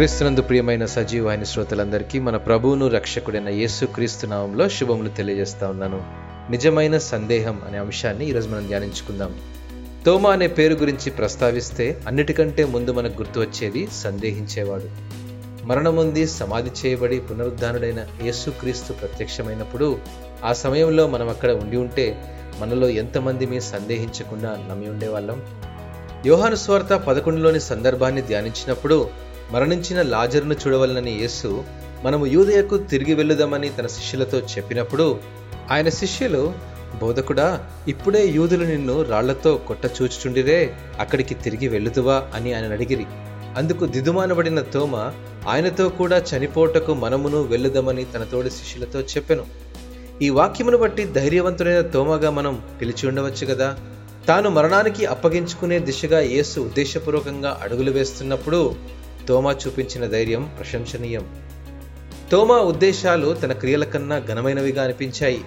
క్రీస్తునందు ప్రియమైన ఆయన శ్రోతలందరికీ మన ప్రభువును రక్షకుడైన యేసు క్రీస్తు నామంలో శుభములు తెలియజేస్తా ఉన్నాను. నిజమైన సందేహం అనే అంశాన్ని ఈరోజు మనం ధ్యానించుకుందాం. తోమా అనే పేరు గురించి ప్రస్తావిస్తే అన్నిటికంటే ముందు మనకు గుర్తు వచ్చేది సందేహించేవాడు. మరణముంది సమాధి చేయబడి పునరుద్ధానుడైన యేసుక్రీస్తు ప్రత్యక్షమైనప్పుడు ఆ సమయంలో మనం అక్కడ ఉండి ఉంటే మనలో ఎంతమంది మీ సందేహించకుండా నమ్మి ఉండేవాళ్ళం? యోహాను స్వార్త పదకొండులోని సందర్భాన్ని ధ్యానించినప్పుడు మరణించిన లాజరును చూడవలనని యేసు మనము యూదయకు తిరిగి వెళ్ళుదామని తన శిష్యులతో చెప్పినప్పుడు ఆయన శిష్యులు బోధకుడా ఇప్పుడే యూదులు నిన్ను రాళ్ళతో కొట్ట చూచుచుండిరే అక్కడికి తిరిగి వెళ్ళుదువా? అని ఆయన అడిగిరి. అందుకు దిదుమానబడిన తోమ ఆయనతో కూడా చనిపోటకు మనమును వెళ్ళుదామని తన తోడి శిష్యులతో చెప్పెను. ఈ వాక్యమును బట్టి ధైర్యవంతుడైన తోమగా మనం పిలిచి ఉండవచ్చు కదా? తాను మరణానికి అప్పగించుకునే దిశగా యేసు ఉద్దేశపూర్వకంగా అడుగులు వేస్తున్నప్పుడు తోమా చూపించిన ధైర్యం ప్రశంసనీయం. తోమా ఉద్దేశాలు తన క్రియల కన్నా ఘనమైనవిగా అనిపించాయి.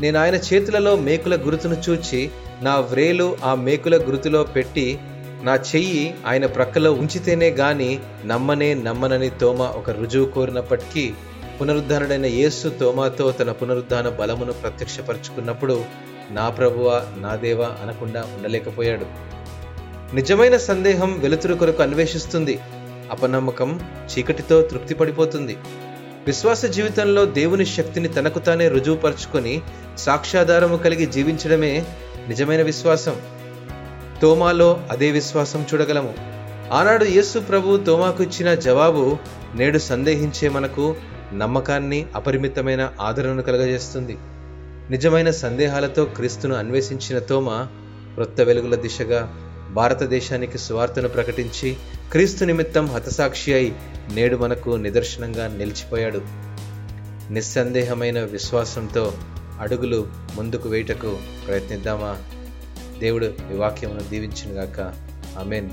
నేను ఆయన చేతులలో మేకుల గురుతును చూచి నా వ్రేలు ఆ మేకుల గురుతులో పెట్టి నా చెయ్యి ఆయన ప్రక్కలో ఉంచితేనే గాని నమ్మనే నమ్మనని తోమా ఒక రుజువు కోరినప్పటికీ పునరుద్ధానుడైన యేసు తోమాతో తన పునరుద్ధాన బలమును ప్రత్యక్షపరుచుకున్నప్పుడు నా ప్రభువా నా దేవా అనకుండా ఉండలేకపోయాడు. నిజమైన సందేహం వెలుతురు కొరకు అన్వేషిస్తుంది. అపనమ్మకం చీకటితో తృప్తి పడిపోతుంది విశ్వాస జీవితంలో దేవుని శక్తిని తనకు తానే రుజువుపరుచుకొని సాక్ష్యాధారము కలిగి జీవించడమే నిజమైన విశ్వాసం. తోమాలో అదే విశ్వాసం చూడగలము. ఆనాడు యేసు ప్రభు తోమాకు ఇచ్చిన జవాబు నేడు సందేహించే మనకు నమ్మకాన్ని అపరిమితమైన ఆదరణను కలగజేస్తుంది. నిజమైన సందేహాలతో క్రీస్తును అన్వేషించిన తోమా క్రొత్త వెలుగుల దిశగా భారతదేశానికి సువార్తను ప్రకటించి క్రీస్తు నిమిత్తం హతసాక్షి అయి నేడు మనకు నిదర్శనంగా నిలిచిపోయాడు. నిస్సందేహమైన విశ్వాసంతో అడుగులు ముందుకు వేయటకు ప్రయత్నిద్దామా? దేవుడు ఈ వాక్యమును దీవించునుగాక. ఆమెన్.